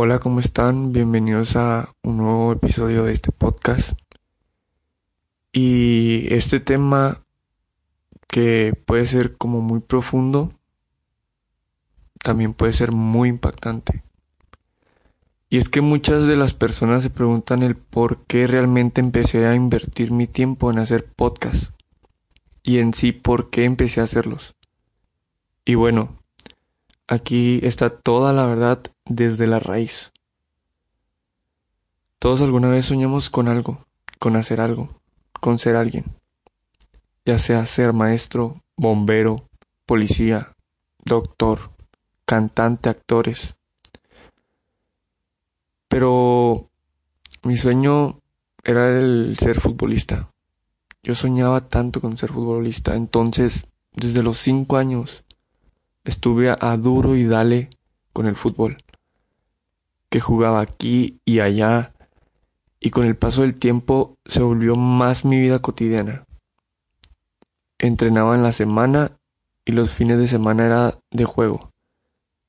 Hola, ¿cómo están? Bienvenidos a un nuevo episodio de este podcast. Y este tema que puede ser como muy profundo, también puede ser muy impactante. Y es que muchas de las personas se preguntan el por qué realmente empecé a invertir mi tiempo en hacer podcasts. Y en sí, por qué empecé a hacerlos. Y bueno, aquí está toda la verdad desde la raíz. Todos alguna vez soñamos con algo, con hacer algo, con ser alguien. Ya sea ser maestro, bombero, policía, doctor, cantante, actores. Pero mi sueño era el ser futbolista. Yo soñaba tanto con ser futbolista. Entonces, desde los cinco años, estuve a, duro y dale con el fútbol. Que jugaba aquí y allá. Y con el paso del tiempo se volvió más mi vida cotidiana. Entrenaba en la semana y los fines de semana era de juego.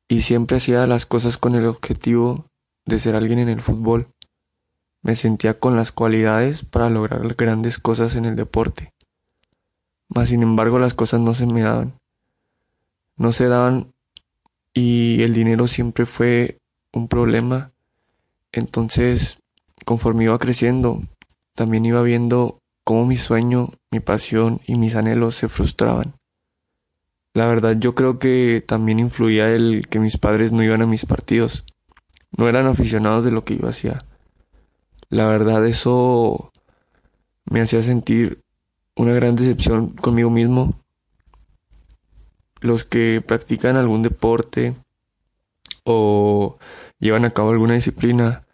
Y siempre hacía las cosas con el objetivo de ser alguien en el fútbol. Me sentía con las cualidades para lograr grandes cosas en el deporte. Mas sin embargo las cosas no se me daban. No se daban y el dinero siempre fue un problema. Entonces, conforme iba creciendo, también iba viendo cómo mi sueño, mi pasión y mis anhelos se frustraban. La verdad yo creo que también influía el que mis padres no iban a mis partidos no eran aficionados de lo que yo hacía. La verdad eso me hacía sentir una gran decepción conmigo mismo. Los que practican algún deporte o llevan a cabo alguna disciplina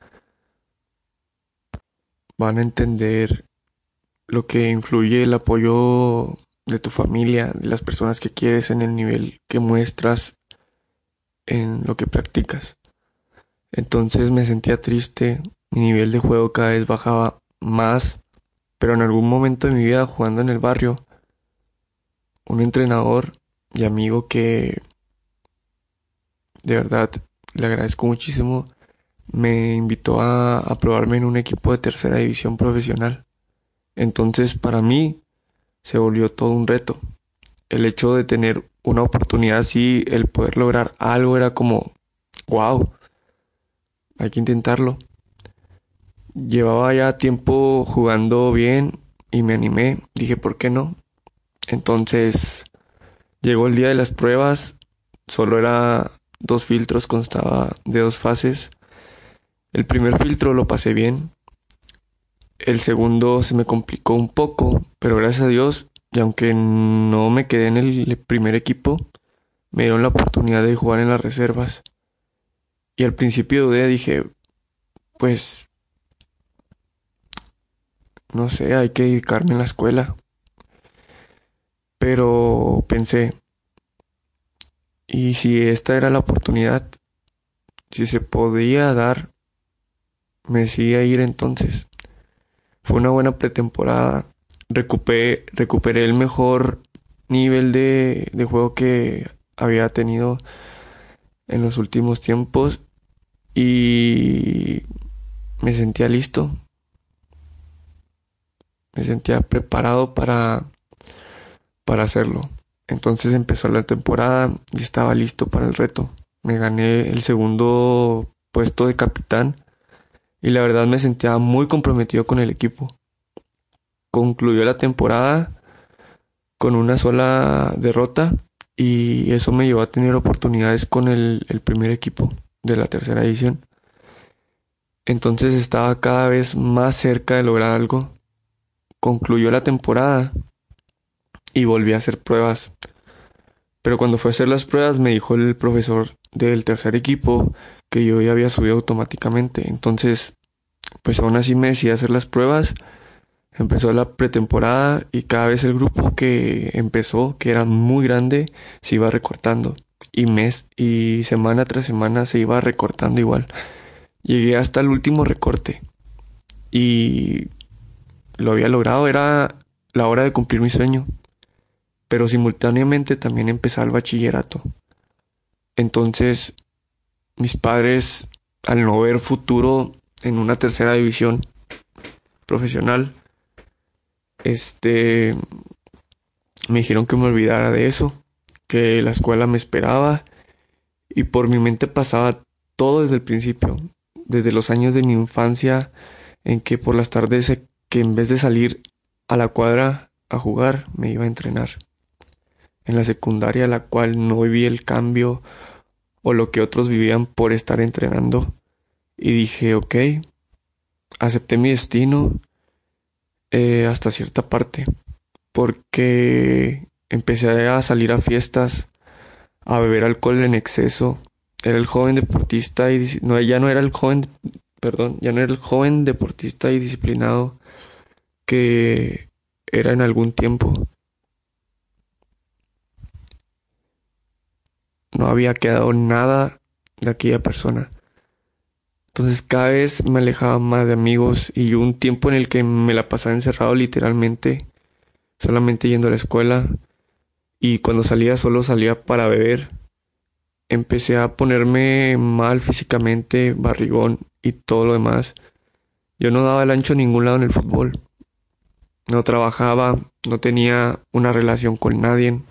van a entender lo que influye el apoyo de tu familia, de las personas que quieres en el nivel que muestras en lo que practicas. Entonces me sentía triste, mi nivel de juego cada vez bajaba más, pero en algún momento de mi vida jugando en el barrio, un entrenador y amigo que de verdad le agradezco muchísimo, me invitó a, a probarme en un equipo de tercera división profesional. Entonces para mí se volvió todo un reto. El hecho de tener una oportunidad así, el poder lograr algo era como, wow, hay que intentarlo. Llevaba ya tiempo jugando bien y me animé, dije, ¿por qué no? Entonces llegó el día de las pruebas, solo era dos filtros, constaba de dos fases. El primer filtro lo pasé bien, el segundo se me complicó un poco, pero gracias a Dios, y aunque no me quedé en el primer equipo, me dieron la oportunidad de jugar en las reservas. Y al principio dudé, dije, pues, no sé, hay que dedicarme en la escuela. Pero pensé, y si esta era la oportunidad, si se podía dar, me decidí a ir entonces. Fue una buena pretemporada. Recuperé, recuperé el mejor nivel de, de juego que había tenido en los últimos tiempos y me sentía listo. Me sentía preparado para, para hacerlo. Entonces empezó la temporada y estaba listo para el reto. Me gané el segundo puesto de capitán y la verdad me sentía muy comprometido con el equipo. Concluyó la temporada con una sola derrota y eso me llevó a tener oportunidades con el, primer equipo de la tercera edición. Entonces estaba cada vez más cerca de lograr algo. Concluyó la temporada y volví a hacer pruebas. Pero cuando fue a hacer las pruebas me dijo el profesor del tercer equipo que yo ya había subido automáticamente. Entonces, pues aún así me decidí hacer las pruebas. Empezó la pretemporada y cada vez el grupo que empezó, que era muy grande, se iba recortando y mes y semana tras semana se iba recortando igual. Llegué hasta el último recorte y lo había logrado, era la hora de cumplir mi sueño, pero simultáneamente también empezaba el bachillerato. Entonces mis padres al no ver futuro en una tercera división profesional, este, me dijeron que me olvidara de eso, que la escuela me esperaba y por mi mente pasaba todo desde el principio, desde los años de mi infancia en que por las tardes que en vez de salir a la cuadra a jugar me iba a entrenar. En la secundaria la cual no viví el cambio o lo que otros vivían por estar entrenando y dije ok, acepté mi destino eh, hasta cierta parte porque empecé a salir a fiestas, a beber alcohol en exceso. Era el joven deportista y no, ya no era el joven, perdón, ya no era el joven deportista y disciplinado que era en algún tiempo. No había quedado nada de aquella persona. Entonces cada vez me alejaba más de amigos y un tiempo en el que me la pasaba encerrado literalmente, solamente yendo a la escuela y cuando salía solo salía para beber. Empecé a ponerme mal físicamente, barrigón y todo lo demás. Yo no daba el ancho a ningún lado en el fútbol. No trabajaba, no tenía una relación con nadie,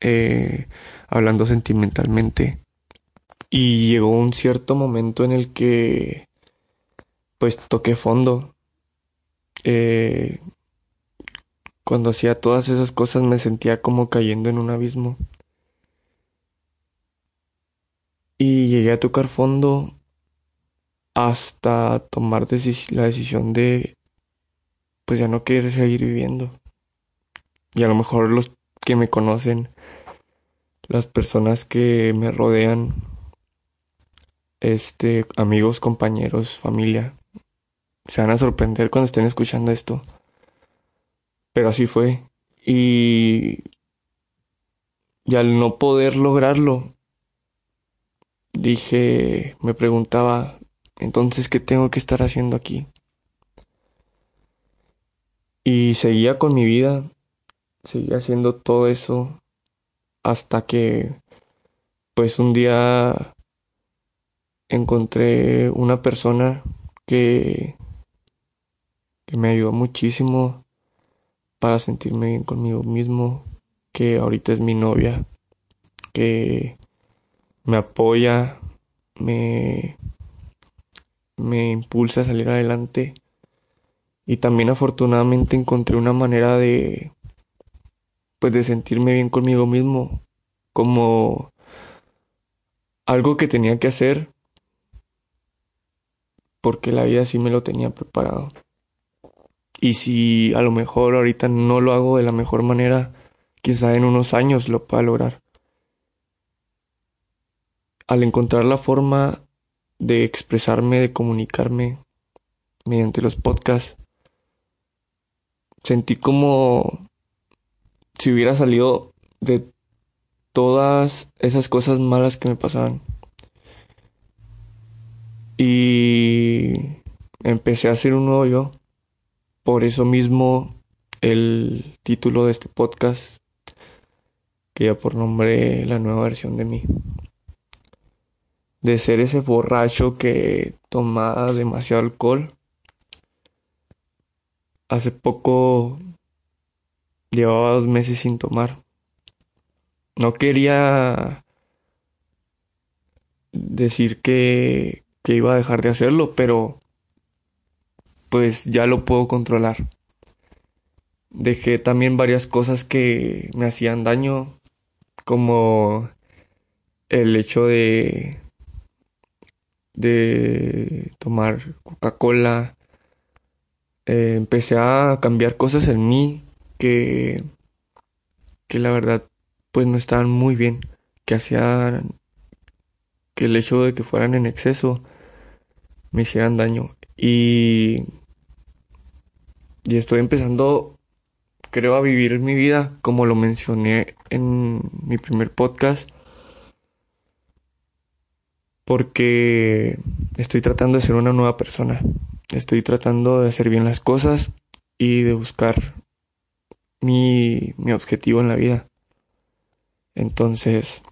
eh, hablando sentimentalmente. Y llegó un cierto momento en el que pues toqué fondo. Eh, cuando hacía todas esas cosas me sentía como cayendo en un abismo. Y llegué a tocar fondo hasta tomar la decisión de pues ya no querer seguir viviendo. Y a lo mejor los que me conocen, las personas que me rodean, este, amigos, compañeros, familia, se van a sorprender cuando estén escuchando esto. Pero así fue. Y, y al no poder lograrlo, dije, me preguntaba, entonces, ¿qué tengo que estar haciendo aquí? Y seguía con mi vida, seguía haciendo todo eso hasta que, pues un día encontré una persona que, que me ayudó muchísimo para sentirme bien conmigo mismo, que ahorita es mi novia, que me apoya, me, me impulsa a salir adelante. Y también afortunadamente encontré una manera de pues de sentirme bien conmigo mismo como algo que tenía que hacer porque la vida sí me lo tenía preparado. Y si a lo mejor ahorita no lo hago de la mejor manera, quizá en unos años lo pueda lograr. Al encontrar la forma de expresarme, de comunicarme mediante los podcasts, sentí como si hubiera salido de todas esas cosas malas que me pasaban. Y empecé a hacer un nuevo yo. Por eso mismo el título de este podcast, que ya por nombre la nueva versión de mí. De ser ese borracho que tomaba demasiado alcohol. Hace poco llevaba dos meses sin tomar. No quería decir que, que iba a dejar de hacerlo, pero pues ya lo puedo controlar. Dejé también varias cosas que me hacían daño, como el hecho de de tomar Coca-Cola. Eh, empecé a cambiar cosas en mí que que la verdad pues no estaban muy bien, que hacían que el hecho de que fueran en exceso me hicieran daño. Y, y estoy empezando, creo, a vivir mi vida como lo mencioné en mi primer podcast. Porque estoy tratando de ser una nueva persona. Estoy tratando de hacer bien las cosas y de buscar mi, mi objetivo en la vida. Entonces,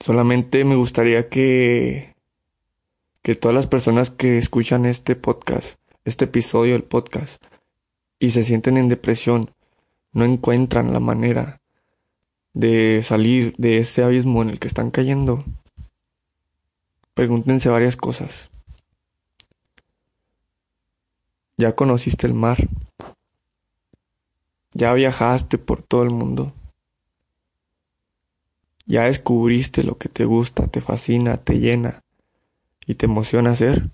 solamente me gustaría que que todas las personas que escuchan este podcast, este episodio del podcast, y se sienten en depresión, no encuentran la manera de salir de este abismo en el que están cayendo, pregúntense varias cosas. ¿Ya conociste el mar? ¿Ya viajaste por todo el mundo? ¿Ya descubriste lo que te gusta, te fascina, te llena y te emociona hacer?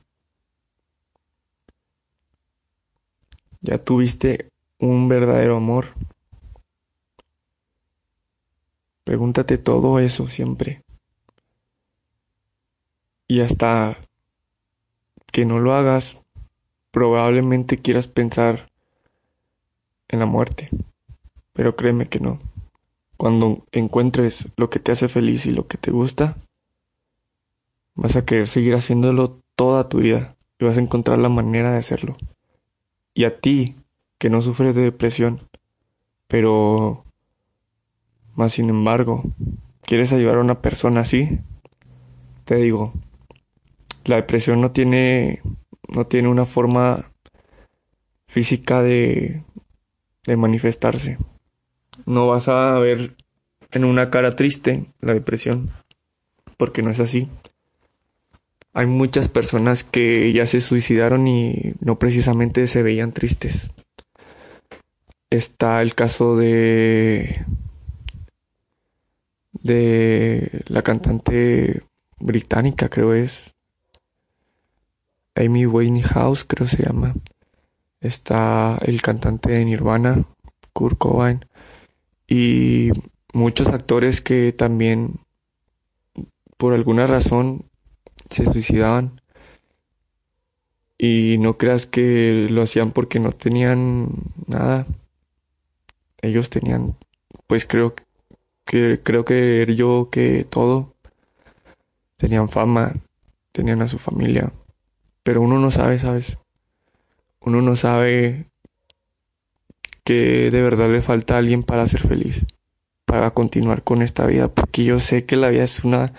¿Ya tuviste un verdadero amor? Pregúntate todo eso siempre. Y hasta que no lo hagas, probablemente quieras pensar en la muerte. Pero créeme que no. Cuando encuentres lo que te hace feliz y lo que te gusta, vas a querer seguir haciéndolo toda tu vida y vas a encontrar la manera de hacerlo. Y a ti, que no sufres de depresión, pero más sin embargo, quieres ayudar a una persona así, te digo, la depresión no tiene no tiene una forma física de de manifestarse. No vas a ver en una cara triste la depresión, porque no es así. Hay muchas personas que ya se suicidaron y no precisamente se veían tristes. Está el caso de de la cantante británica, creo es Amy Winehouse, creo se llama. Está el cantante de Nirvana, Kurt Cobain, y muchos actores que también por alguna razón se suicidaban. Y no creas que lo hacían porque no tenían nada. Ellos tenían, pues creo que creo que yo que todo. Tenían fama, tenían a su familia. Pero uno no sabe, ¿sabes? Uno no sabe que de verdad le falta a alguien para ser feliz, para continuar con esta vida, porque yo sé que la vida es una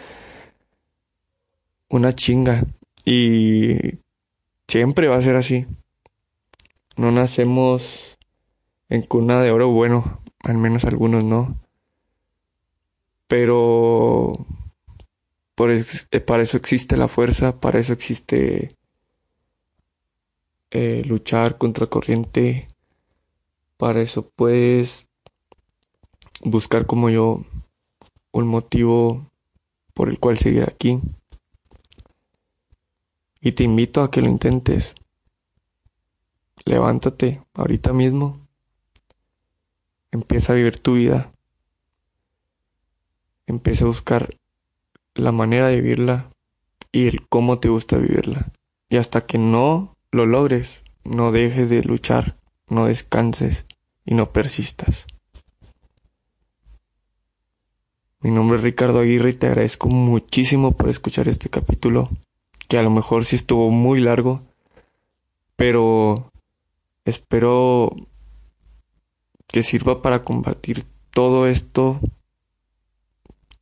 una chinga y siempre va a ser así. No nacemos en cuna de oro, bueno, al menos algunos no. Pero por, eh, para eso existe la fuerza, para eso existe eh, luchar contra corriente, para eso puedes buscar como yo un motivo por el cual seguir aquí. Y te invito a que lo intentes. Levántate ahorita mismo. Empieza a vivir tu vida. Empieza a buscar la manera de vivirla y el cómo te gusta vivirla. Y hasta que no lo logres, no dejes de luchar, no descanses y no persistas. Mi nombre es Ricardo Aguirre y te agradezco muchísimo por escuchar este capítulo que a lo mejor sí estuvo muy largo, pero espero que sirva para combatir todo esto,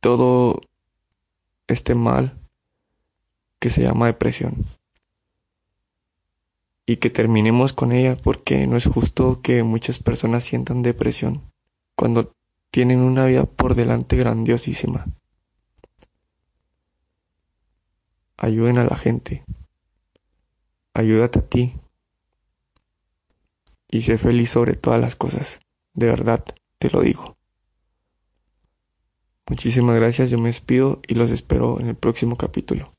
todo este mal que se llama depresión. Y que terminemos con ella porque no es justo que muchas personas sientan depresión cuando tienen una vida por delante grandiosísima. ayuden a la gente, ayúdate a ti y sé feliz sobre todas las cosas, de verdad, te lo digo. Muchísimas gracias, yo me despido y los espero en el próximo capítulo.